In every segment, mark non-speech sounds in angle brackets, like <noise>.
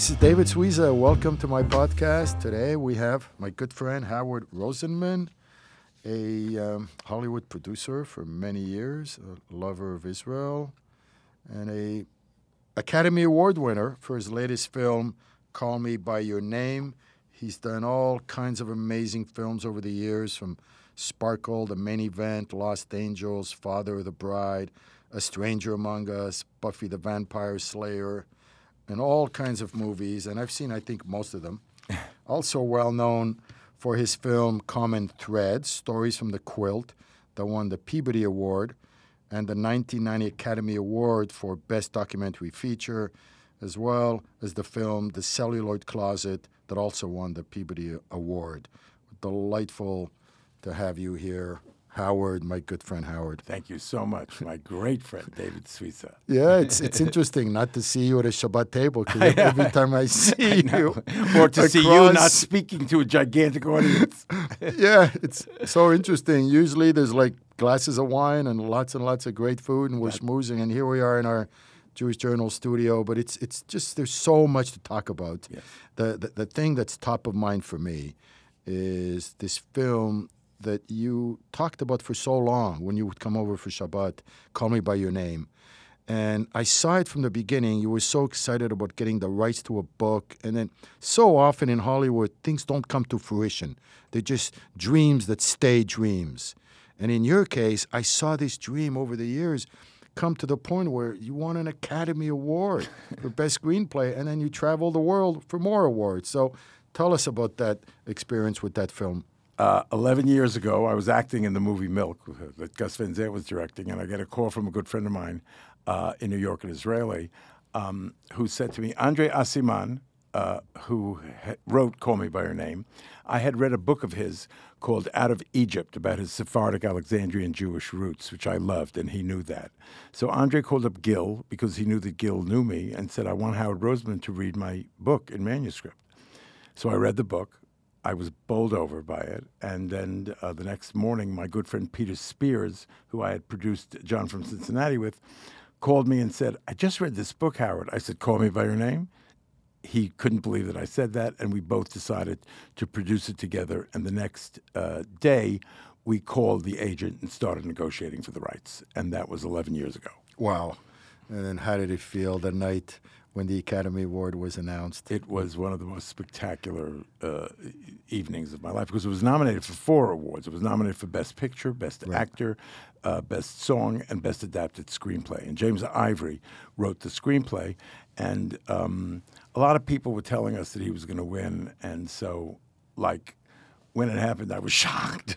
this is David Suissa. Welcome to my podcast. Today we have my good friend Howard Rosenman, a um, Hollywood producer for many years, a lover of Israel, and a Academy Award winner for his latest film, Call Me by Your Name. He's done all kinds of amazing films over the years, from Sparkle, The Main Event, Lost Angels, Father of the Bride, A Stranger Among Us, Buffy the Vampire Slayer, and all kinds of movies. And I've seen, I think, most of them. <laughs> also well known for his film Common Threads, Stories from the Quilt, that won the Peabody Award and the 1990 Academy Award for Best Documentary Feature, as well as the film The Celluloid Closet, that also won the Peabody Award. Delightful to have you here, Howard, my good friend Howard. Thank you so much, my great friend David Suissa. Yeah, it's it's interesting not to see you at a Shabbat table because <laughs> every time I see <laughs> you, or to see you not speaking to a gigantic audience. <laughs> yeah, it's so interesting. Usually there's like glasses of wine and lots and lots of great food, and we're schmoozing. And here we are in our Jewish Journal studio. But it's it's just there's so much to talk about. Yes. The, the the thing that's top of mind for me is this film that you talked about for so long when you would come over for Shabbat, Call Me By Your Name. And I saw it from the beginning. You were so excited about getting the rights to a book. And then so often in Hollywood, things don't come to fruition. They're just dreams that stay dreams. And in your case, I saw this dream over the years come to the point where you won an Academy Award for Best Screenplay, and then you travel the world for more awards. So tell us about that experience with that film. Uh, 11 years ago, I was acting in the movie Milk that Gus Van Sant was directing, and I get a call from a good friend of mine uh, in New York, an Israeli, um, who said to me, Andre Aciman, uh, who ha- wrote Call Me By Your Name, I had read a book of his called Out of Egypt about his Sephardic Alexandrian Jewish roots, which I loved, and he knew that. So Andre called up Gil because he knew that Gil knew me and said, I want Howard Rosenman to read my book in manuscript. So I read the book. I was bowled over by it. And then uh, the next morning, my good friend Peter Spears, who I had produced John from Cincinnati with, called me and said, I just read this book, Howard. I said, Call me by your name. He couldn't believe that I said that. And we both decided to produce it together. And the next uh, day, we called the agent and started negotiating for the rights. And that was 11 years ago. Wow. And then how did it feel the night when the Academy Award was announced? It was one of the most spectacular uh, evenings of my life because it was nominated for four awards. It was nominated for Best Picture, Best Right. Actor, uh, Best Song, and Best Adapted Screenplay. And James Ivory wrote the screenplay, and um, a lot of people were telling us that he was going to win. And so, like, when it happened, I was <laughs> shocked,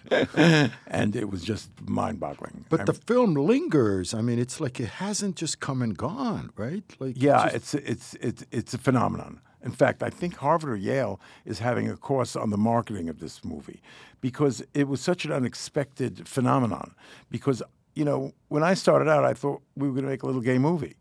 and it was just mind-boggling. But I- the film lingers. I mean, it's like it hasn't just come and gone, right? Like Yeah, it's it's it's it's a phenomenon. In fact, I think Harvard or Yale is having a course on the marketing of this movie because it was such an unexpected phenomenon. Because you know, when I started out, I thought we were going to make a little gay movie,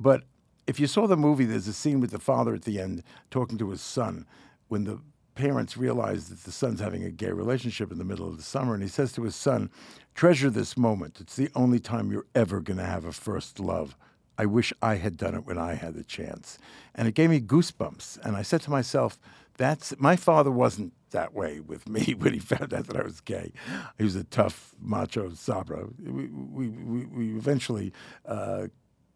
but if you saw the movie, there's a scene with the father at the end talking to his son when the parents realize that the son's having a gay relationship in the middle of the summer, and he says to his son, "Treasure this moment. It's the only time you're ever going to have a first love." I wish I had done it when I had the chance. And it gave me goosebumps. And I said to myself, that's my father wasn't that way with me <laughs> when he found out that I was gay. He was a tough, macho Sabra. We, we, we, we eventually uh,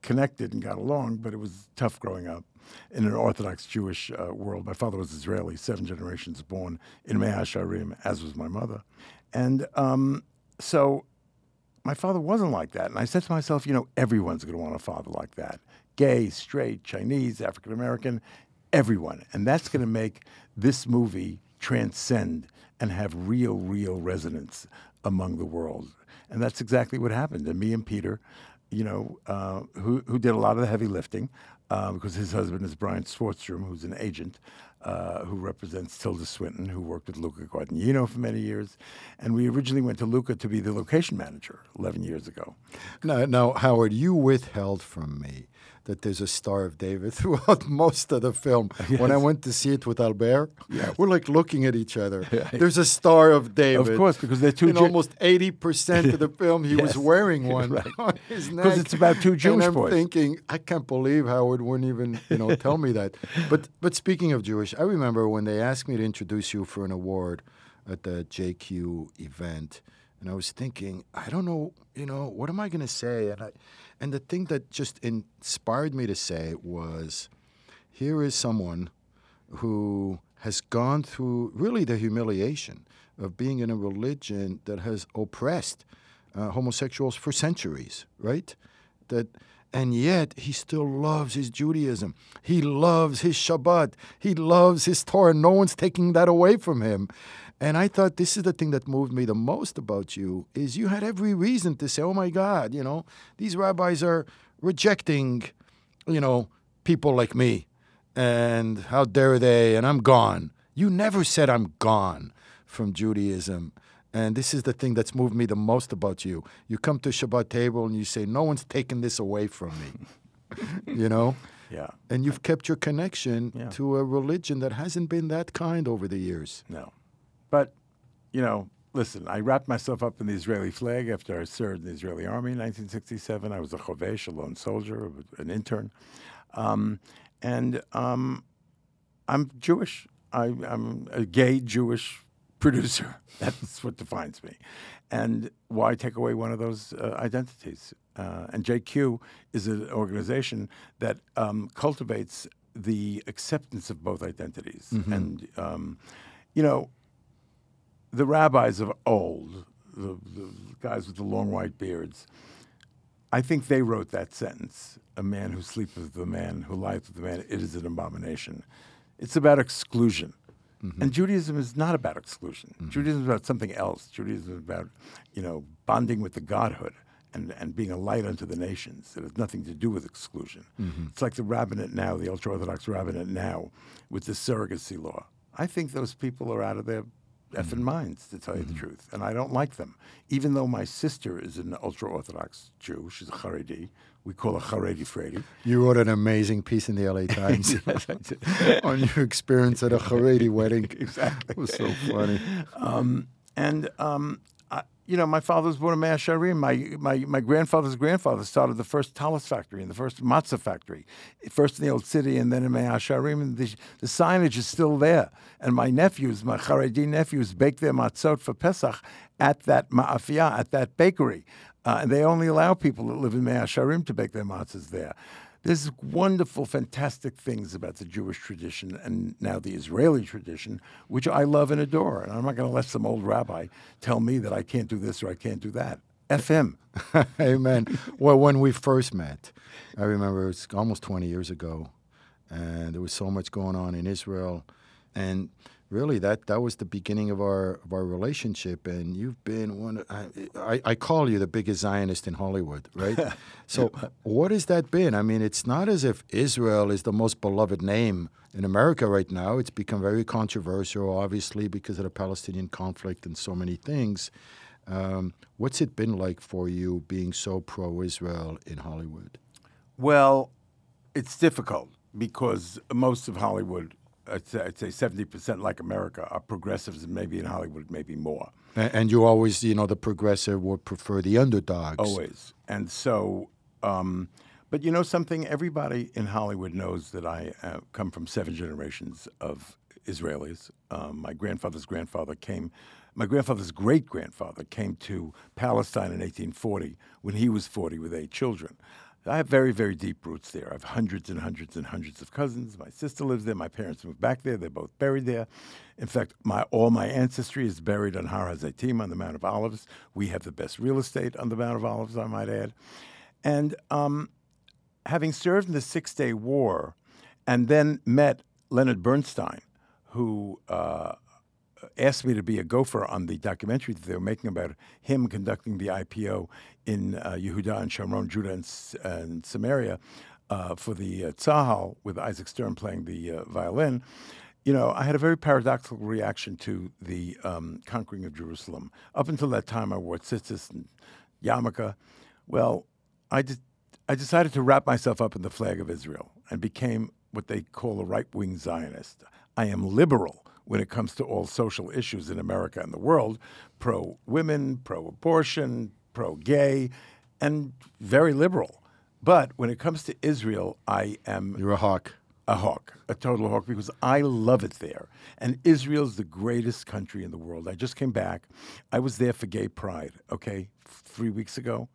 connected and got along, but it was tough growing up in an Orthodox Jewish uh, world. My father was Israeli, seven generations born in Mea Shearim, as was my mother. And um, so my father wasn't like that. And I said to myself, you know, everyone's going to want a father like that gay, straight, Chinese, African American, everyone. And that's going to make this movie transcend and have real, real resonance among the world. And that's exactly what happened. And me and Peter, you know, uh, who, who did a lot of the heavy lifting, uh, because his husband is Brian Swardstrom, who's an agent uh, who represents Tilda Swinton, who worked with Luca Guadagnino for many years. And we originally went to Luca to be the location manager 11 years ago. Now, now, Howard, you withheld from me that there's a Star of David <laughs> throughout most of the film. <laughs> When I went to see it with Albert, we're like looking at each other. <laughs> There's a Star of David. Of course, because they're two. In Ju- almost eighty percent of the film, he was wearing one Right. on his neck. Because it's about two Jewish and I'm boys. thinking, I can't believe Howard wouldn't even, you know, tell me that. But but speaking of Jewish, I remember when they asked me to introduce you for an award at the JQ event, and I was thinking, I don't know, you know, what am I going to say? And I, and the thing that just inspired me to say was, here is someone who has gone through really the humiliation of being in a religion that has oppressed uh, homosexuals for centuries, right? That, and yet he still loves his Judaism. He loves his Shabbat. He loves his Torah. And no one's taking that away from him. And I thought this is the thing that moved me the most about you is you had every reason to say, "Oh my God, you know, these rabbis are rejecting, you know, people like me, and how dare they? And I'm gone." You never said I'm gone from Judaism. And this is the thing that's moved me the most about you. You come to Shabbat table and you say, "No one's taking this away from me," <laughs> you know. yeah. And you've kept your connection Yeah. to a religion that hasn't been that kind over the years. No. But, you know, listen, I wrapped myself up in the Israeli flag after I served in the Israeli army in 1967. I was a chovesh, a lone soldier, an intern. Um, and um, I'm Jewish. I, I'm a gay Jewish <laughs> producer. That's what defines me. And why take away one of those uh, identities? Uh, and JQ is an organization that um, cultivates the acceptance of both identities. And, um, you know, the rabbis of old, the, the guys with the long white beards, I think they wrote that sentence a man who sleeps with a man, who lies with a man, it is an abomination. It's about exclusion. Mm-hmm. And Judaism is not about exclusion. Mm-hmm. Judaism is about something else. Judaism is about, you know, bonding with the godhood and, and being a light unto the nations. It has nothing to do with exclusion. Mm-hmm. It's like the rabbinate now, the ultra Orthodox rabbinate now, with the surrogacy law. I think those people are out of their effing mm-hmm. minds, to tell you the mm-hmm. truth. And I don't like them. Even though my sister is an ultra Orthodox Jew, she's a Haredi. We call her Haredi Fredi. You wrote an amazing piece in the LA <laughs> Times <laughs> on your experience at a Haredi wedding. <laughs> Exactly. It was so funny. Um, and um, You know, my father was born in Shearim. My, my my grandfather's grandfather started the first talis factory and the first matzah factory, first in the old city and then in Shearim. And the, the signage is still there. And my nephews, my Haredi nephews, bake their matzot for Pesach at that ma'afia, at that bakery. Uh, and they only allow people that live in Shearim to bake their matzahs there. There's wonderful, fantastic things about the Jewish tradition and now the Israeli tradition, which I love and adore. And I'm not going to let some old rabbi tell me that I can't do this or I can't do that. FM. <laughs> Amen. Well, when we first met, I remember it's almost 20 years ago, and there was so much going on in Israel, and really that that was the beginning of our of our relationship. And you've been one. I, I, I call you the biggest Zionist in Hollywood, right? <laughs> so, what has that been? I mean, it's not as if Israel is the most beloved name in America right now. It's become very controversial, obviously, because of the Palestinian conflict and so many things. Um, what's it been like for you being so pro Israel in Hollywood? Well, it's difficult because most of Hollywood, I'd say, I'd say 70% like America, are progressives and maybe in Hollywood, maybe more. And, and you always, you know, the progressive would prefer the underdogs. Always. And so, um, but you know something? Everybody in Hollywood knows that I uh, come from seven generations of Israelis. Um, my grandfather's grandfather came, my grandfather's great grandfather came to Palestine in 1840 when he was 40 with eight children. I have very, very deep roots there. I have hundreds and hundreds and hundreds of cousins. My sister lives there. My parents moved back there. They're both buried there. In fact, my all my ancestry is buried on Har HaZeitim on the Mount of Olives. We have the best real estate on the Mount of Olives, I might add. And um, having served in the Six Day War, and then met Leonard Bernstein, who uh, asked me to be a gopher on the documentary that they were making about him conducting the IPO in uh, Yehuda and Shomron, Judah and, and Samaria uh, for the uh, Tzahal with Isaac Stern playing the uh, violin. You know, I had a very paradoxical reaction to the um, conquering of Jerusalem. Up until that time, I wore tzitzis and yarmulke. Well, I just I decided to wrap myself up in the flag of Israel and became what they call a right wing Zionist. I am liberal when it comes to all social issues in America and the world pro women, pro abortion, pro gay, and very liberal. But when it comes to Israel, I am You're a hawk. a hawk, a total hawk, because I love it there. And Israel's the greatest country in the world. I just came back. I was there for Gay Pride, okay, three weeks ago.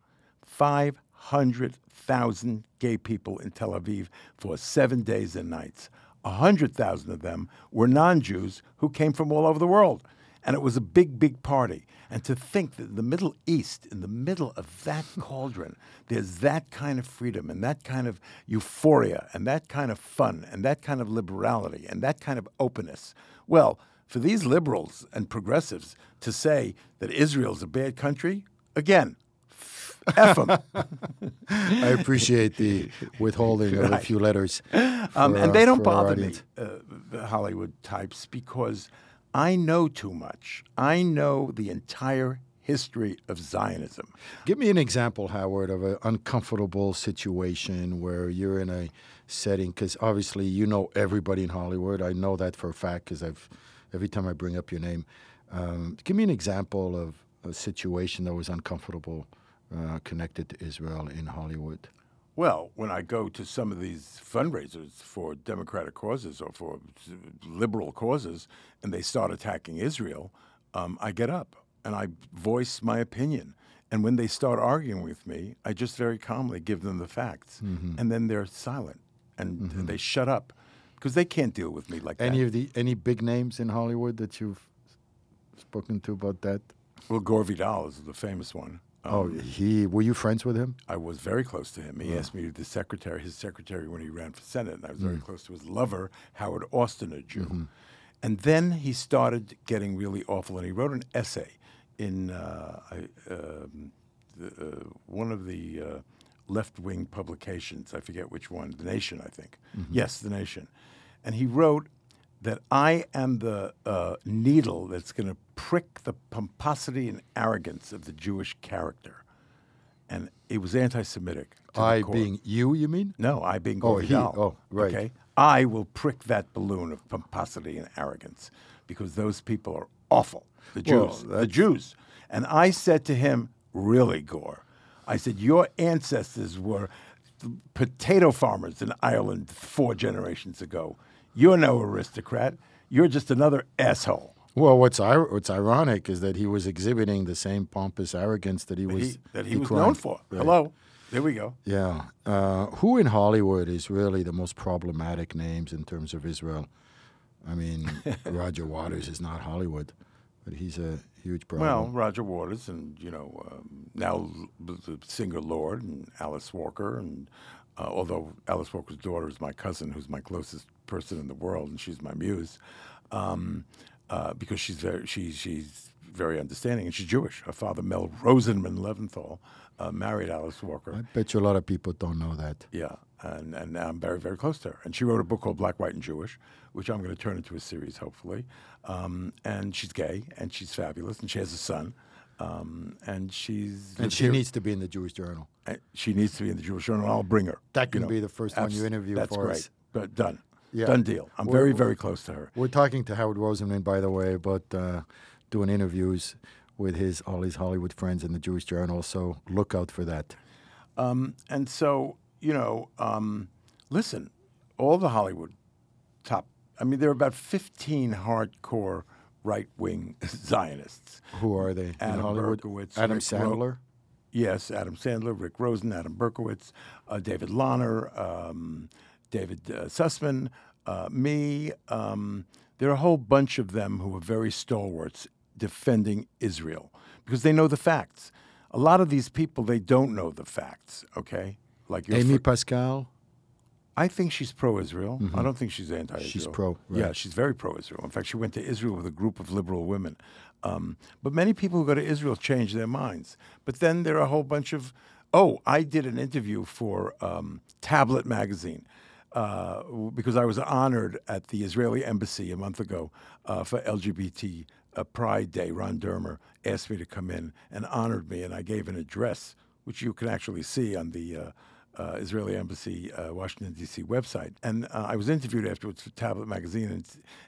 500,000 gay people in Tel Aviv for seven days and nights. 100,000 of them were non Jews who came from all over the world. And it was a big, big party. And to think that in the Middle East, in the middle of that <laughs> cauldron, there's that kind of freedom and that kind of euphoria and that kind of fun and that kind of liberality and that kind of openness. Well, for these liberals and progressives to say that Israel's a bad country, again, F them. <laughs> I appreciate the withholding of a few letters. Um, for, and uh, they don't bother me, uh, the Hollywood types, because I know too much. I know the entire history of Zionism. Give me an example, Howard, of an uncomfortable situation where you're in a setting, because obviously you know everybody in Hollywood. I know that for a fact because I've every time I bring up your name. Um, give me an example of a situation that was uncomfortable uh, connected to Israel in Hollywood. Well, when I go to some of these fundraisers for democratic causes or for liberal causes, and they start attacking Israel, um, I get up and I voice my opinion. And when they start arguing with me, I just very calmly give them the facts, and then they're silent and they shut up because they can't deal with me like Any that. Any of the any big names in Hollywood that you've spoken to about that? Well, Gore Vidal is the famous one. Um, Oh, he were you friends with him? I was very close to him. He asked me to be the secretary, his secretary when he ran for Senate, and I was very close to his lover, Howard Austin, a Jew. And then he started getting really awful, and he wrote an essay in uh, I, um, the, uh, one of the uh, left-wing publications. I forget which one, The Nation, I think. Yes, The Nation. And he wrote that I am the uh, needle that's going to prick the pomposity and arrogance of the Jewish character. And it was anti Semitic. I being you, you mean? No, I being Oh, Gore he- Vidal. oh, right. Okay? I will prick that balloon of pomposity and arrogance because those people are awful. The Well, Jews. the Jews. And I said to him, Really, Gore? I said, Your ancestors were potato farmers in Ireland four generations ago. You're no aristocrat. You're just another asshole. Well, what's what's ironic is that he was exhibiting the same pompous arrogance that he was He, that he was decrying. known for. Right. Hello. There we go. Yeah. Uh, who in Hollywood is really the most problematic names in terms of Israel? I mean, <laughs> Roger Waters is not Hollywood, but he's a huge problem. Well, Roger Waters and you know um, now the singer Lorde and Alice Walker and uh, although Alice Walker's daughter is my cousin, who's my closest person in the world, and she's my muse, um, uh, because she's very she, she's very understanding and she's Jewish. Her father Mel Rosenman Leventhal uh, married Alice Walker. I bet you a lot of people don't know that. Yeah, and and I'm very very close to her. And she wrote a book called Black, White, and Jewish, which I'm going to turn into a series hopefully. Um, and she's gay and she's fabulous and she has a son. Um, and she's And she here- needs to be in the Jewish Journal. uh, she needs to be in the Jewish Journal. I'll bring her. That you can know. be the first one you interview That's for great. us. But done. Yeah. Done deal. I'm We're- very very close to her. We're talking to Howard Rosenman, by the way, about uh, doing interviews with his all his Hollywood friends in the Jewish Journal. So look out for that. Um, and so, you know, um, listen, all the Hollywood top, I mean, there are about 15 hardcore right wing <laughs> Zionists. Who are they Adam? Berkowitz, Adam Rick Ro- Sandler. Yes, Adam Sandler, Rick Rosen, Adam Berkowitz, uh, David Lahner, um, David uh, Sussman, uh, me. Um, there are a whole bunch of them who are very stalwarts defending Israel because they know the facts. A lot of these people, they don't know the facts, okay? Like Amy fr- Pascal. I think she's pro-Israel. I don't think she's anti-Israel. She's pro, Yeah, she's very pro-Israel. In fact, she went to Israel with a group of liberal women. Um, but many people who go to Israel change their minds. But then there are a whole bunch of. Oh, I did an interview for um, Tablet magazine uh, because I was honored at the Israeli embassy a month ago uh, for LGBT uh, Pride Day. Ron Dermer asked me to come in and honored me, and I gave an address, which you can actually see on the uh, Israeli Embassy, uh, Washington, D.C. website. And uh, I was interviewed afterwards for Tablet Magazine, and,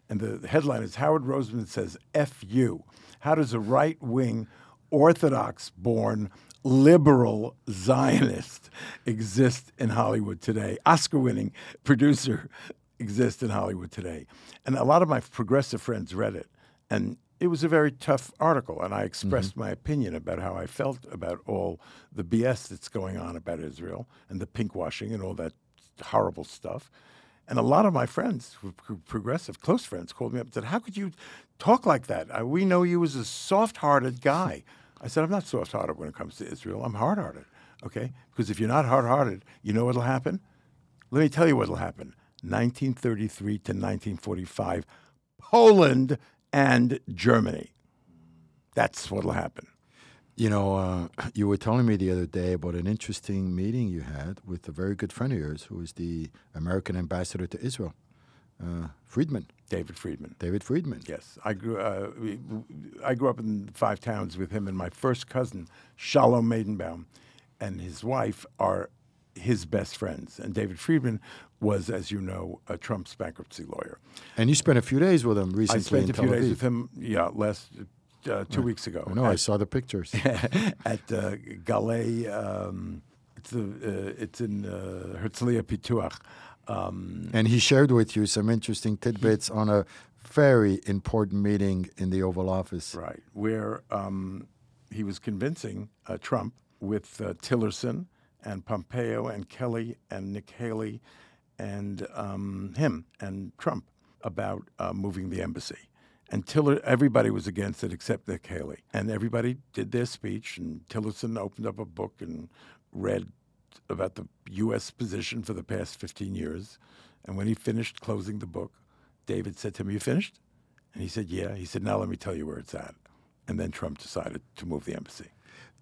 and the headline is Howard Rosenman says, F you. How does a right wing, Orthodox born, liberal Zionist exist in Hollywood today? Oscar winning producer <laughs> exist in Hollywood today. And a lot of my progressive friends read it. And it was a very tough article, and I expressed mm-hmm. my opinion about how I felt about all the BS that's going on about Israel and the pinkwashing and all that horrible stuff. And a lot of my friends, progressive, close friends, called me up and said, How could you talk like that? We know you as a soft hearted guy. I said, I'm not soft hearted when it comes to Israel. I'm hard hearted. Okay? Because if you're not hard hearted, you know what'll happen? Let me tell you what'll happen. 1933 to 1945, Poland and Germany. That's what'll happen. You know, uh, <clears throat> you were telling me the other day about an interesting meeting you had with a very good friend of yours, who is the American ambassador to Israel, uh, Friedman, David Friedman. David Friedman. Yes, I grew. Uh, we, I grew up in five towns with him, and my first cousin, Shalom Maidenbaum, and his wife are his best friends. And David Friedman was, as you know, a Trump's bankruptcy lawyer. And you spent a few days with him recently I spent a few days with him. Yeah, last uh, two weeks ago. I know, I saw the pictures. <laughs> at uh, Galei. Um, it's, a, uh, it's in uh, Herzliya Pituach. Um, and he shared with you some interesting tidbits on a very important meeting in the Oval Office. right, where um, he was convincing uh, Trump with uh, Tillerson and Pompeo and Kelly and Nikki Haley and um, him and Trump about uh, moving the embassy. And Tiller, everybody was against it except Nikki Haley. And everybody did their speech, and Tillerson opened up a book and read about the U.S. position for the past 15 years. And when he finished closing the book, David said to him, You finished? And he said, Yeah. He said, Now let me tell you where it's at. And then Trump decided to move the embassy.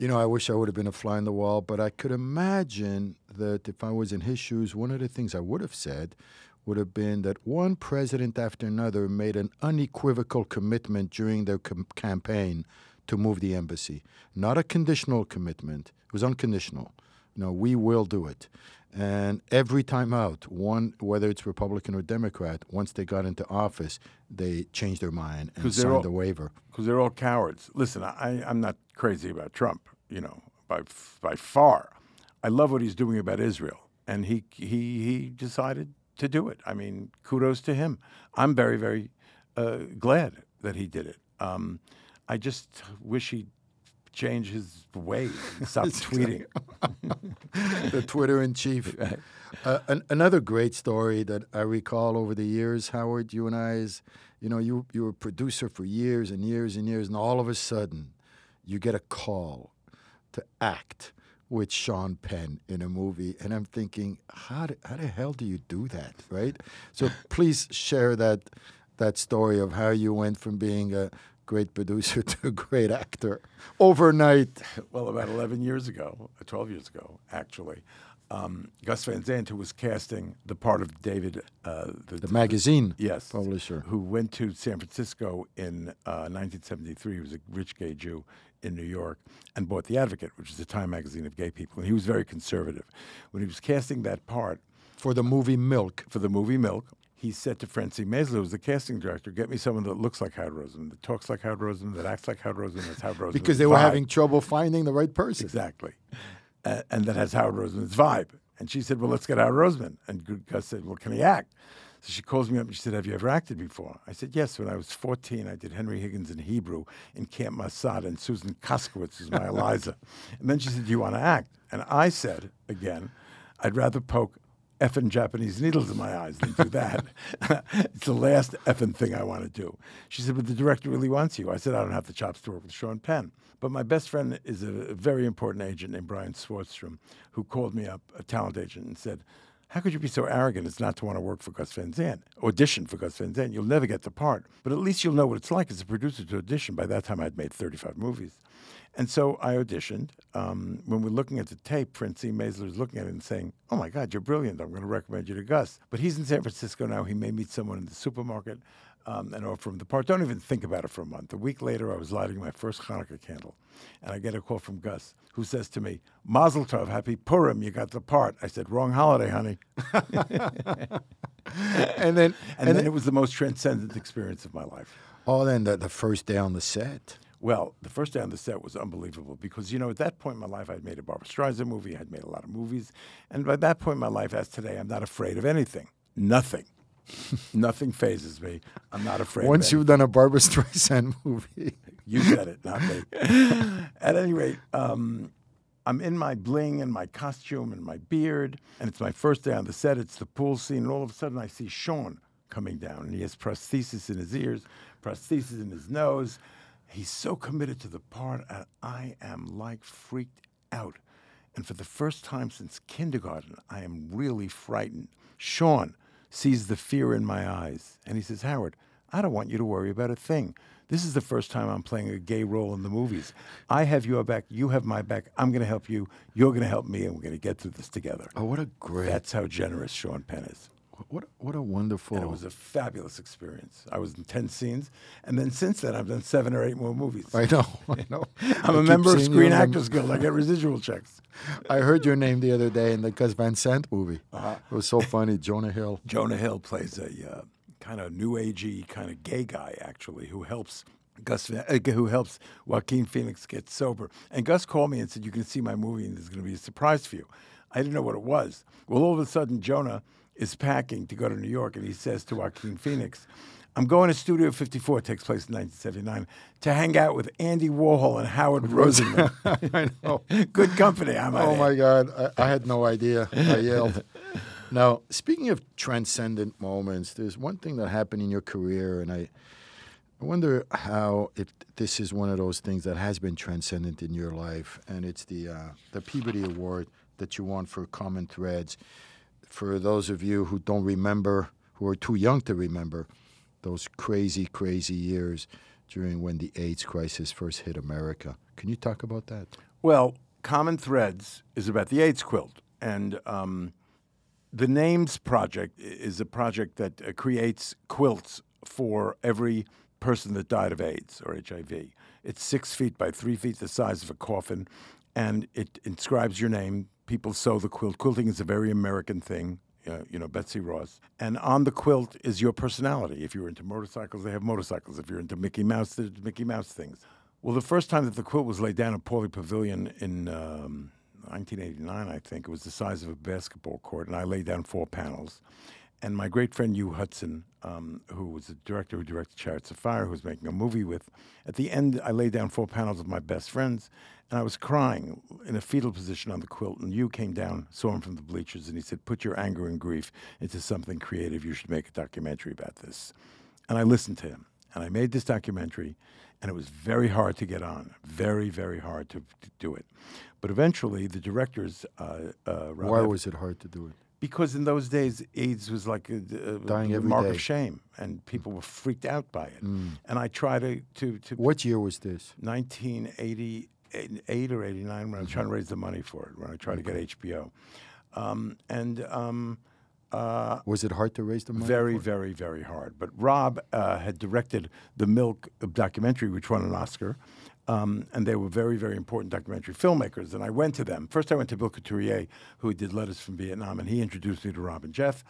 You know, I wish I would have been a fly on the wall, but I could imagine that if I was in his shoes, one of the things I would have said would have been that one president after another made an unequivocal commitment during their com- campaign to move the embassy. Not a conditional commitment, it was unconditional. Know, we will do it. And every time out, one whether it's Republican or Democrat, once they got into office, they changed their mind and signed all- the waiver. because they're all cowards. Listen, I, I'm not crazy about Trump, you know, by by far. I love what he's doing about Israel, and he he he decided to do it. I mean, kudos to him. I'm very very uh, glad that he did it. Um, I just wish he'd change his way, stop tweeting. <laughs> the Twitter in chief. <laughs> Uh, an, another great story that I recall over the years, Howard, you and I, is you know, you, you were a producer for years and years and years, and all of a sudden you get a call to act with Sean Penn in a movie. And I'm thinking, how, the how the hell do you do that, right? So please share that, that story of how you went from being a great producer <laughs> to a great actor overnight. well, about 11 years ago, uh, 12 years ago, actually, um, Gus Van Sant, who was casting the part of David, uh, The magazine yes, publisher. who went to San Francisco in uh, 1973. He was a rich gay Jew in New York and bought The Advocate, which is a Time magazine of gay people. And he was very conservative. When he was casting that part for the movie Milk. for the movie Milk, he said to Francine Maisler, who was the casting director, get me someone that looks like Howard Rosenman, that talks like Howard Rosenman, that acts like Howard Rosenman, that's Howard Rosenman. Because they were having trouble finding the right person. Exactly. Uh, and that has Howard Rosenman's vibe. And she said, Well, let's get Howard Rosenman. And Gu- Gus said, Well, can he act? So she calls me up and she said, Have you ever acted before? I said, Yes. When I was 14, I did Henry Higgins in Hebrew in Camp Masada, and Susan Koskowitz was my <laughs> Eliza. And then she said, Do you want to act? And I said, again, I'd rather poke effing Japanese needles in my eyes than do that. <laughs> it's the last effing thing I want to do. She said, but the director really wants you. I said, I don't have the chops to work with Sean Penn. But my best friend is a very important agent named Brian Swardstrom, who called me up, a talent agent, and said, how could you be so arrogant as not to want to work for Gus Van Sant? Audition for Gus Van Sant. You'll never get the part. But at least you'll know what it's like as a producer to audition. By that time, I'd made 35 movies. And so I auditioned. Um, when we're looking at the tape, Francine Maisler is looking at it and saying, Oh my God, you're brilliant. I'm going to recommend you to Gus. But he's in San Francisco now. He may meet someone in the supermarket. um, and offer him the part. Don't even think about it for a month. A week later, I was lighting my first Hanukkah candle, and I get a call from Gus, who says to me, "Mazel tov, happy Purim, you got the part." I said, "Wrong holiday, honey." <laughs> and then, And, then it was the most transcendent experience of my life. oh, then the, the first day on the set. Well, the first day on the set was unbelievable because, you know, at that point in my life, I'd made a Barbra Streisand movie, I'd made a lot of movies. And by that point in my life, as today, I'm not afraid of anything. Nothing. <laughs> Nothing phases me. I'm not afraid Once you've done a Barbra <laughs> Streisand movie. You said it, not me. <laughs> At any rate, um, I'm in my bling and my costume and my beard, and it's my first day on the set. It's the pool scene, and all of a sudden I see Sean coming down, and he has prosthesis in his ears, prosthesis in his nose. He's so committed to the part, and I am like freaked out. And for the first time since kindergarten, I am really frightened. Sean sees the fear in my eyes, and he says, Howard, I don't want you to worry about a thing. This is the first time I'm playing a gay role in the movies. I have your back, you have my back. I'm going to help you, you're going to help me, and we're going to get through this together. Oh, what a great, That's how generous Sean Penn is. What, what a wonderful. And it was a fabulous experience. I was in 10 scenes, and then since then, I've done seven or eight more movies. I know, <laughs> I know. I'm I a member of Screen Actors Guild. I get residual checks. <laughs> I heard your name the other day in the Gus Van Sant movie. Uh-huh. It was so funny. Jonah Hill. <laughs> Jonah Hill plays a uh, kind of new agey, kind of gay guy, actually, who helps Gus, uh, who helps Joaquin Phoenix get sober. And Gus called me and said, "You can see my movie, and there's going to be a surprise for you." I didn't know what it was. Well, all of a sudden, Jonah is packing to go to New York, and he says to Joaquin Phoenix. I'm going to Studio 54, takes place in 1979, to hang out with Andy Warhol and Howard <laughs> Rosenman. <laughs> I know. <laughs> Good company, I might Oh add. my God, I, I had no idea. I yelled. now, speaking of transcendent moments, there's one thing that happened in your career, and I, I wonder how if this is one of those things that has been transcendent in your life, and it's the uh, the Peabody Award that you won for Common Threads. For those of you who don't remember, who are too young to remember, those crazy, crazy years during when the AIDS crisis first hit America. Can you talk about that? Well, Common Threads is about the AIDS quilt. And um, the Names Project is a project that uh, creates quilts for every person that died of AIDS or HIV. It's six feet by three feet, the size of a coffin, and it inscribes your name. People sew the quilt. Quilting is a very American thing. Uh, you know, Betsy Ross. And on the quilt is your personality. If you're into motorcycles, they have motorcycles. If you're into Mickey Mouse, there's Mickey Mouse things. Well, the first time that the quilt was laid down at Pauley Pavilion in um, 1989, I think, it was the size of a basketball court, and I laid down four panels. And my great friend Hugh Hudson, um, who was the director who directed Chariots of Fire, who was making a movie with, at the end, I laid down four panels of my best friends, and I was crying in a fetal position on the quilt. And Hugh came down, saw him from the bleachers, and he said, Put your anger and grief into something creative. You should make a documentary about this. And I listened to him, and I made this documentary, and it was very hard to get on, very, very hard to, to do it. But eventually, the directors. Uh, uh, Why was it hard to do it? Because in those days, AIDS was like a, a- Dying a mark day. of shame, and people were freaked out by it. And I try to to, to What year was this? 1988 or 89 when I was trying to raise the money for it, when I tried to get HBO, um, and um, uh, Was it hard to raise the money? very, very, very hard. But Rob uh, had directed the Milk documentary, which won an Oscar. Um, and they were very, very important documentary filmmakers. And I went to them. First, I went to Bill Couturier, who did Letters from Vietnam, and he introduced me to Rob and Jeff.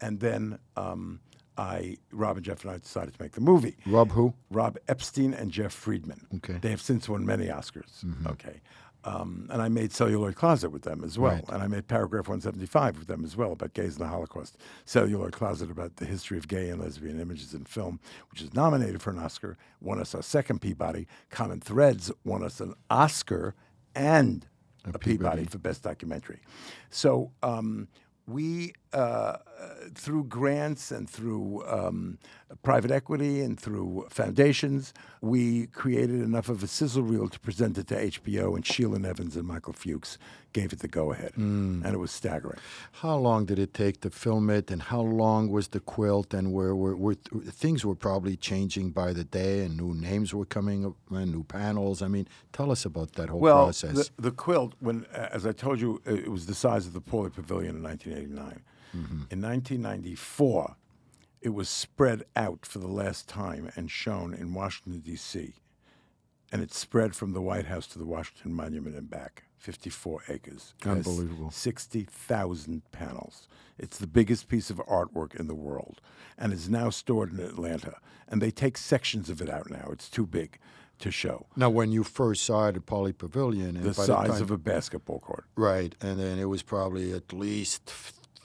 And then um, I, Rob and Jeff and I decided to make the movie. Rob who? Rob Epstein and Jeff Friedman. Okay. They have since won many Oscars. Okay. Um, and I made Celluloid Closet with them as well. Right. And I made Paragraph 175 with them as well about gays and the Holocaust. Celluloid Closet about the history of gay and lesbian images in film, which is nominated for an Oscar, won us our second Peabody. Common Threads won us an Oscar and a, Peabody. for Best Documentary. So um, we, uh, through grants and through um, private equity and through foundations, we created enough of a sizzle reel to present it to HBO, and Sheila Nevins and Michael Fuchs gave it the go ahead. And it was staggering. How long did it take to film it, and how long was the quilt? And where were, were things were probably changing by the day, and new names were coming up, and new panels. I mean, tell us about that whole well, process. The, the quilt, when uh, as I told you, it was the size of the Pauley Pavilion in 1989. Mm-hmm. In 1994, it was spread out for the last time and shown in Washington, D.C. And it spread from the White House to the Washington Monument and back, 54 acres. Unbelievable. 60,000 panels. It's the biggest piece of artwork in the world and is now stored in Atlanta. And they take sections of it out now. It's too big to show. Now, when you first saw it at Pauley Pavilion, The size time, of a basketball court. right, and then it was probably at least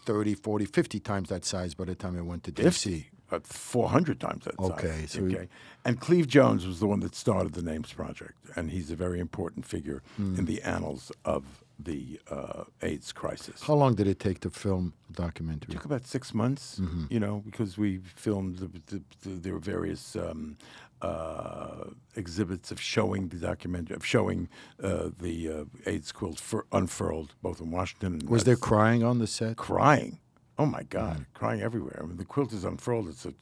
30, 40, 50 times that size by the time it went to DC. about 400 times that Okay, size. so okay. And Cleve Jones was the one that started the Names Project, and he's a very important figure Hmm. in the annals of the uh, AIDS crisis. How long did it take to film the documentary? took about six months, Mm-hmm. you know, because we filmed the, the, the, there were various um, uh, exhibits of showing the document of showing uh, the uh, AIDS quilt fur- unfurled, both in Washington and Was there crying on the set? crying. Oh my God, Mm. crying everywhere. I mean, the quilt is unfurled. It's a,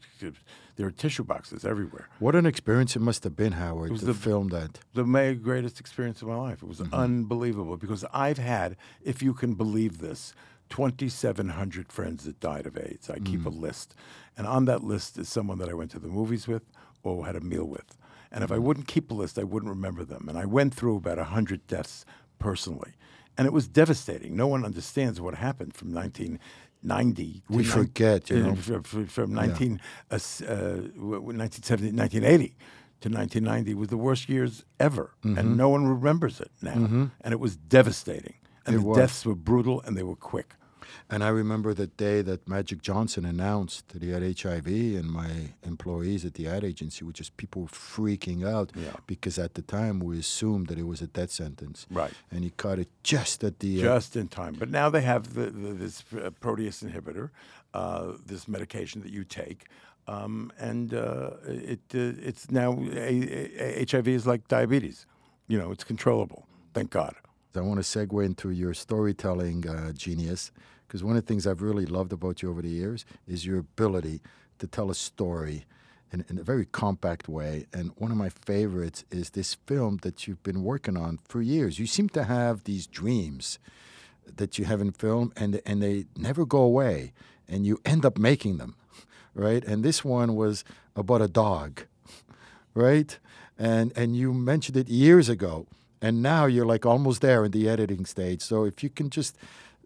there are tissue boxes everywhere. What an experience it must have been, Howard, it was to the- film that. the greatest experience of my life. It was Mm-hmm. unbelievable because I've had, if you can believe this, 2,700 friends that died of AIDS. I keep a Mm. list. And on that list is someone that I went to the movies with or had a meal with. And if I Mm-hmm. wouldn't keep a list, I wouldn't remember them. And I went through about 100 deaths personally. And it was devastating. No one understands what happened from 1990. We forget, you uh, know. from, from- from 19, uh, uh, w- w- 1970, 1980 to 1990 was the worst years ever, Mm-hmm. and no one remembers it now. And it was devastating. And It the was. deaths were brutal, and they were quick. And I remember the day that Magic Johnson announced that he had HIV, and my employees at the ad agency were just people were freaking out Yeah. because at the time we assumed that it was a death sentence. Right. And he caught it just at the uh, Just in time. But now they have the, the, this uh, protease inhibitor, uh, this medication that you take. Um, and uh, it uh, it's now a, a, HIV is like diabetes. You know, it's controllable. Thank God. I want to segue into your storytelling uh, genius because one of the things I've really loved about you over the years is your ability to tell a story in, in a very compact way. And one of my favorites is this film that you've been working on for years. You seem to have these dreams that you have in film, and and they never go away, and you end up making them, <laughs> right? And this one was about a dog, <laughs> right? And and you mentioned it years ago, and now you're like almost there in the editing stage. So if you can just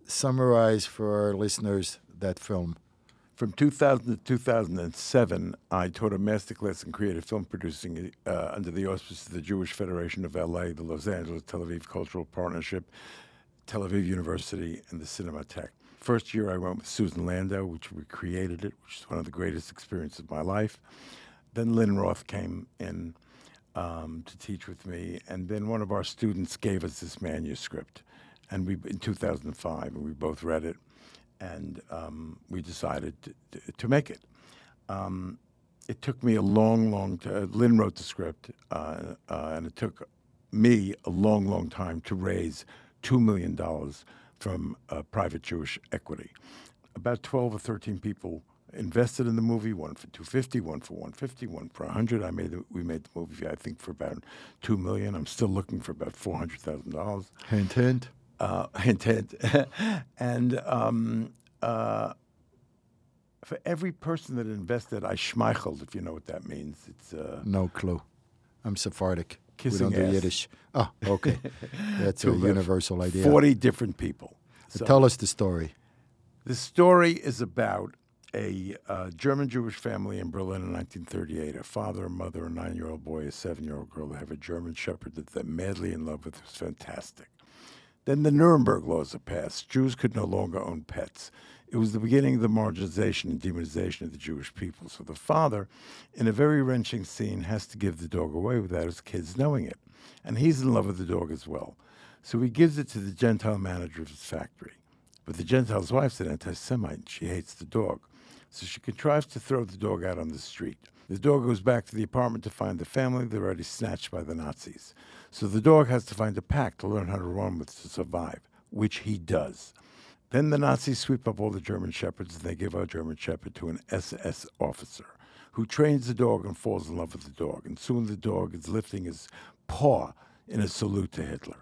summarize for our listeners that film. From 2000 to 2007, I taught a masterclass in creative film producing uh, under the auspices of the Jewish Federation of LA, the Los Angeles Tel Aviv Cultural Partnership, Tel Aviv University, and the Cinematheque. First year, I went with Susan Landau, which we created it, which is one of the greatest experiences of my life. Then Lynn Roth came in um, to teach with me, and then one of our students gave us this manuscript, and we in 2005, and we both read it, and um, we decided to, to, make it. Um, it took me a long, long time. Lynn wrote the script, uh, uh, and it took me a long, long time to raise $2 million from uh, private Jewish equity. About 12 or 13 people invested in the movie, one for 250, one for 150, one for 100. I made the, we made the movie, I think, for about 2 million. I'm still looking for about $400,000 Hint, hint. uh, <laughs> intent. <laughs> and um, uh, for every person that invested, I schmeicheled, if you know what that means. It's uh, No clue. I'm Sephardic. Kissing we don't ass. do Yiddish. Oh, okay. <laughs> That's a universal idea. 40 different people. So Tell us the story. the story is about a uh, German Jewish family in Berlin in 1938. A father, a mother, a nine year old boy, a seven year old girl. They have a German shepherd that they're madly in love with. It was fantastic. Then the Nuremberg laws are passed. Jews could no longer own pets. It was the beginning of the marginalization and demonization of the Jewish people. So the father, in a very wrenching scene, has to give the dog away without his kids knowing it. And he's in love with the dog as well. So he gives it to the Gentile manager of his factory. But the Gentile's wife's an anti Semite. She hates the dog. So she contrives to throw the dog out on the street. The dog goes back to the apartment to find the family. They're already snatched by the Nazis. So the dog has to find a pack to learn how to run with to survive, which he does. Then the Nazis sweep up all the German shepherds and they give our German shepherd to an SS officer who trains the dog and falls in love with the dog. And soon the dog is lifting his paw in a salute to Hitler.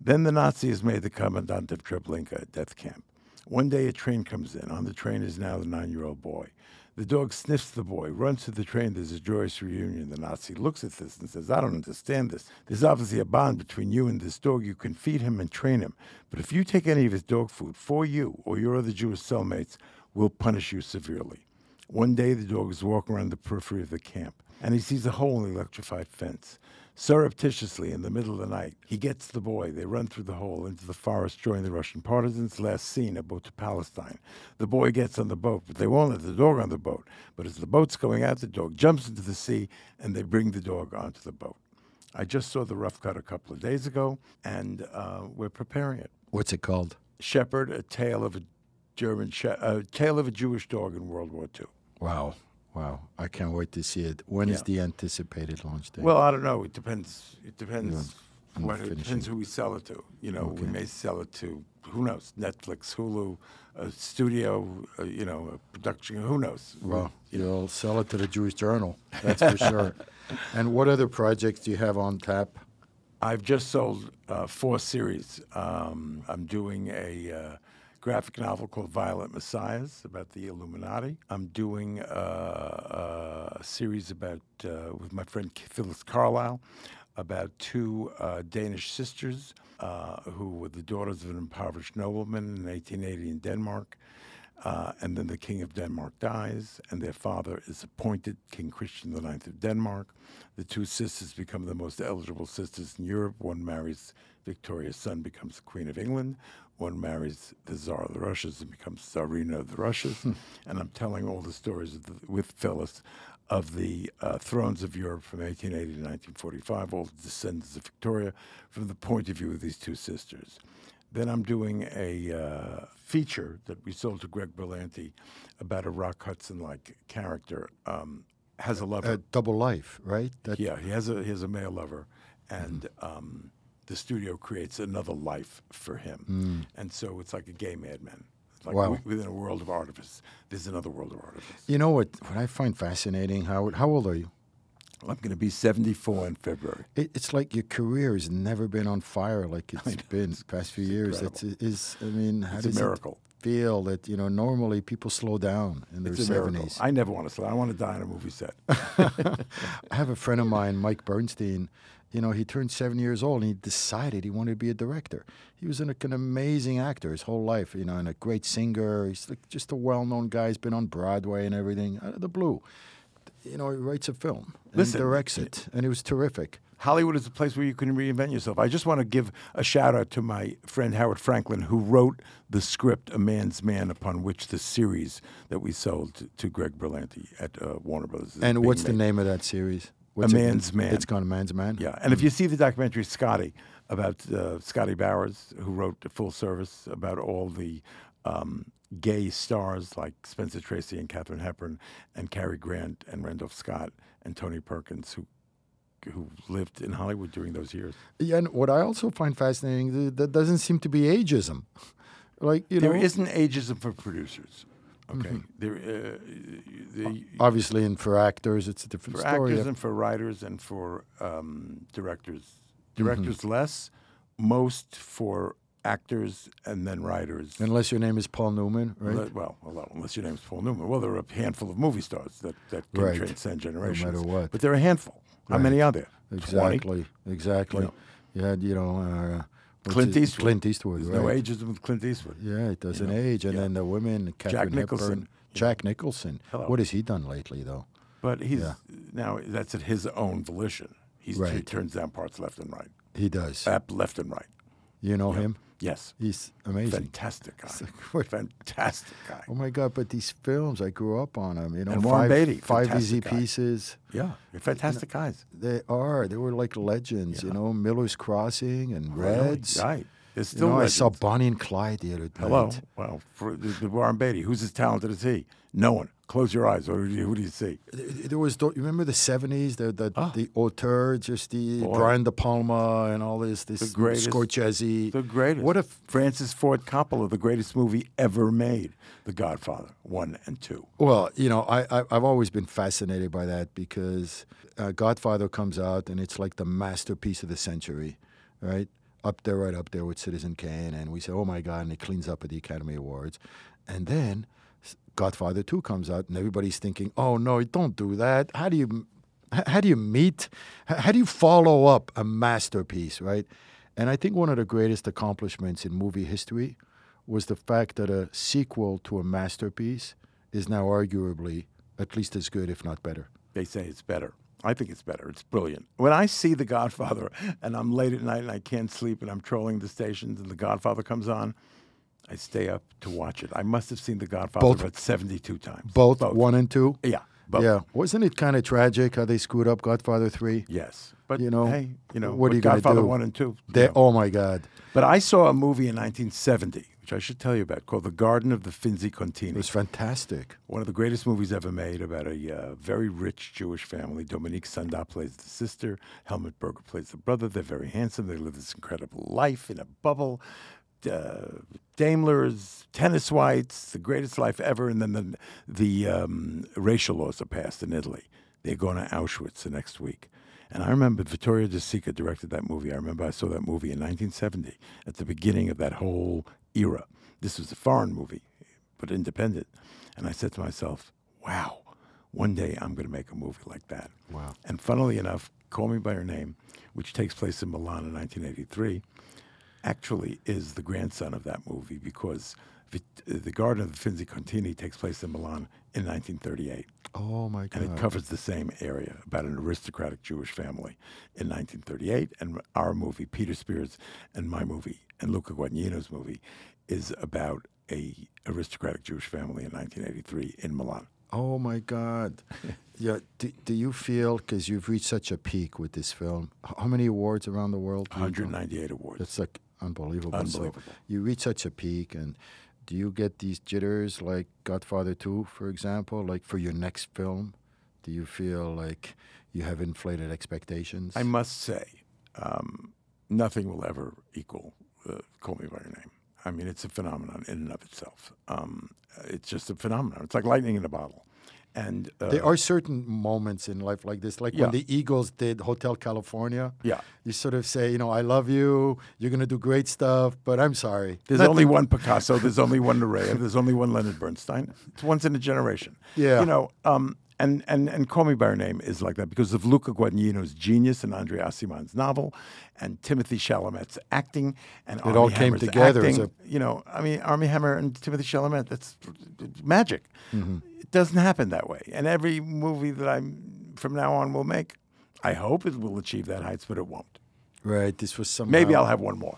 Then the Nazi is made the commandant of Treblinka, a death camp. One day a train comes in. On the train is now the nine year old boy. The dog sniffs the boy, runs to the train. There's a joyous reunion. The Nazi looks at this and says, I don't understand this. There's obviously a bond between you and this dog. You can feed him and train him. But if you take any of his dog food for you or your other Jewish cellmates, we'll punish you severely. One day, the dog is walking around the periphery of the camp and he sees a hole in the electrified fence. Surreptitiously, in the middle of the night, he gets the boy. They run through the hole into the forest, join the Russian partisans. Last seen, a boat to Palestine. The boy gets on the boat, but they won't let the dog on the boat. But as the boat's going out, the dog jumps into the sea, and they bring the dog onto the boat. I just saw the rough cut a couple of days ago, and uh, we're preparing it. What's it called? Shepherd, a tale of a German, she- a tale of a Jewish dog in World War II. Wow. Wow. I can't wait to see it. When is Yeah. the anticipated launch date? Well, I don't know. It depends. It depends. on What, it depends who we sell it to. You know, we may sell it to who knows, Netflix, Hulu, a studio, uh, you know, a production. Who knows? Well, you'll sell it to the Jewish Journal, that's for sure. <laughs> And what other projects do you have on tap? I've just sold uh, four series. Um, I'm doing a uh, graphic novel called Violent Messiahs about the Illuminati. I'm doing uh, a series about uh, with my friend Phyllis Carlisle about two uh, Danish sisters uh, who were the daughters of an impoverished nobleman in 1880 in Denmark. Uh, and then the king of Denmark dies, and their father is appointed King Christian IX of Denmark. The two sisters become the most eligible sisters in Europe. One marries Victoria's son, becomes Queen of England. One marries the Tsar of the Russias and becomes Tsarina of the Russias. <laughs> and I'm telling all the stories of the, with Phyllis of the uh, thrones of Europe from 1880 to 1945, all the descendants of Victoria, from the point of view of these two sisters. Then I'm doing a uh, feature that we sold to Greg Berlanti about a Rock Hudson-like character. Um, has a lover. Uh, Double Life, right? That, yeah, he has a he has a male lover, and um, the studio creates another life for him, hmm. and so it's like a gay madman. It's like Wow. within a world of artifice, there's another world of artifice. You know what? What I find fascinating, Howard. How old are you? I'm going to be 74 in February. It, it's like your career has never been on fire like it's <laughs> been the past few years. It's, it is. I mean, how It's a does miracle. it feel that you know normally people slow down in their It's a miracle. seventies? I never want to slow. I want to die on a movie set. <laughs> I have a friend of mine, Mike Bernstein. You know, he turned seven years old and he decided he wanted to be a director. He was an, an amazing actor his whole life, you know, and a great singer. He's like just a well known guy. He's been on Broadway and everything. Out of the blue. You know, he writes a film and Listen, directs it, and it was terrific. Hollywood is a place where you can reinvent yourself. I just want to give a shout out to my friend Howard Franklin, who wrote the script "A Man's Man," upon which the series that we sold to, to Greg Berlanti at uh, Warner Brothers. is And what's the name of that series? What's it- Man's Man. It's called A Man's Man. Yeah, and if you see the documentary Scotty about uh, Scotty Bowers, who wrote Full Service about all the um, gay stars like Spencer Tracy and Katharine Hepburn and Cary Grant and Randolph Scott and Tony Perkins, who who lived in Hollywood during those years. Yeah, and what I also find fascinating, th- that doesn't seem to be ageism. Like you There know, isn't ageism for producers. Okay, there uh, the, obviously, and for actors, it's a different story. for story. actors and for writers and for um, directors. Directors less, most for actors and then writers. Unless your name is Paul Newman, right? Well, well, unless your name's Paul Newman. Well, there are a handful of movie stars that, that can Right. transcend generations. what. But there are a handful. How many are there? 20? Exactly, exactly. You know. You had, you know, uh, Clint his- Eastwood. Clint Eastwood, There's right? no ageism with Clint Eastwood. Yeah, it doesn't know, age. And yeah. then the women, Katharine Nicholson, Hepburn, you Jack Nicholson. Hello. What has he done lately, though? But he's Yeah. now that's at his own volition. He's, He turns down parts left and right. He does. Up left and right. you know him? Yes. He's amazing. Fantastic guy. Fantastic guy. Oh my God! But these films, I grew up on them. You know, And Warren five, Beatty, five easy guy. pieces. Yeah. they're fantastic guys. They are. They were like legends. You know, Miller's Crossing and Really? Reds. Right. There's You still know, I saw. Bonnie and Clyde the other night. Hello. Well, for Warren Beatty, who's as talented as he? No one. Close your eyes. What do you, who do you see? There was, you remember the seventies, the the, Ah. the auteur, just the Boy. Brian De Palma and all this, this The greatest- Scorsese. The greatest. What if? Francis Ford Coppola, the greatest movie ever made, The Godfather, one and two. Well, you know, I, I I've always been fascinated by that because uh, Godfather comes out and it's like the masterpiece of the century, right? Up there, right up there with Citizen Kane, and we say, oh my God, and it cleans up at the Academy Awards, and then Godfather 2 comes out, and everybody's thinking, oh no, don't do that. How do you, how do you meet, how do you follow up a masterpiece, right? And I think one of the greatest accomplishments in movie history was the fact that a sequel to a masterpiece is now arguably at least as good, if not better. They say it's better. I think it's better. It's brilliant. When I see The Godfather and I'm late at night and I can't sleep and I'm trolling the stations and The Godfather comes on, I stay up to watch it. I must have seen The Godfather Both- about 72 times. Both, one and two? Yeah. Both. Yeah. Wasn't it kind of tragic how they screwed up Godfather 3? Yes. But, You know, hey, you know, what are you gonna Godfather 1 and 2. They, you know. Oh my God. But I saw a movie in 1970, which I should tell you about, called The Garden of the Finzi Contini. It was fantastic. One of the greatest movies ever made about a uh, very rich Jewish family. Dominique Sanda plays the sister. Helmut Berger plays the brother. They're very handsome. They live this incredible life in a bubble. Uh, Daimlers, tennis whites, the greatest life ever. And then the, the um, racial laws are passed in Italy. They're going to Auschwitz the next week. And I remember Vittorio De Sica directed that movie. I remember I saw that movie in 1970 at the beginning of that whole era. This was a foreign movie, but independent. And I said to myself, wow, one day I'm going to make a movie like that. Wow. And funnily enough, Call Me By Your Name, which takes place in Milan in 1983, actually is the grandson of that movie because The Garden of the Finzi Contini takes place in Milan in 1938. Oh my God! And it covers the same area about an aristocratic Jewish family in 1938. And our movie, Peter Spears, and my movie, and Luca Guadagnino's movie, is about a aristocratic Jewish family in 1983 in Milan. Oh my God. <laughs> yeah. Do, do you feel, because you've reached such a peak with this film, how many awards around the world? do you go? 198 awards. That's like unbelievable. Unbelievable. you reach such a peak, and do you get these jitters like Godfather 2, for example? Like for your next film, do you feel like you have inflated expectations? I must say, um, nothing will ever equal uh, Call Me By Your Name. I mean, it's a phenomenon in and of itself. Um, it's just a phenomenon. It's like lightning in a bottle. And uh, there are certain moments in life like this, like Yeah. when the Eagles did Hotel California. Yeah. You sort of say, you know, I love you. You're going to do great stuff, but I'm sorry. There's only one Picasso. <laughs> There's only one Nureyev. There's only one Leonard Bernstein. It's once in a generation. Yeah. You know, um, and, and, and Call Me By Your Name is like that because of Luca Guadagnino's genius and Andre Aciman's novel and Timothée Chalamet's acting and Armie all came Hammer's together as acting. You know, I mean, Armie Hammer and Timothée Chalamet, that's magic. Mm-hmm. It doesn't happen that way. And every movie that I'm from now on will make, I hope it will achieve that heights, but it won't. Right. This was some. Maybe I'll have one more.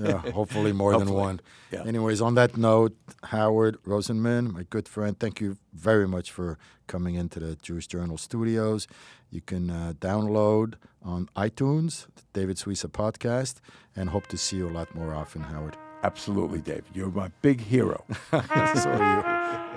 Yeah, hopefully more than one. Yeah. Anyways, on that note, Howard Rosenman, my good friend, thank you very much for coming into the Jewish Journal studios. You can uh, download on iTunes the David Suissa podcast and hope to see you a lot more often, Howard. Absolutely, David. You're my big hero. <laughs> <laughs> so are you.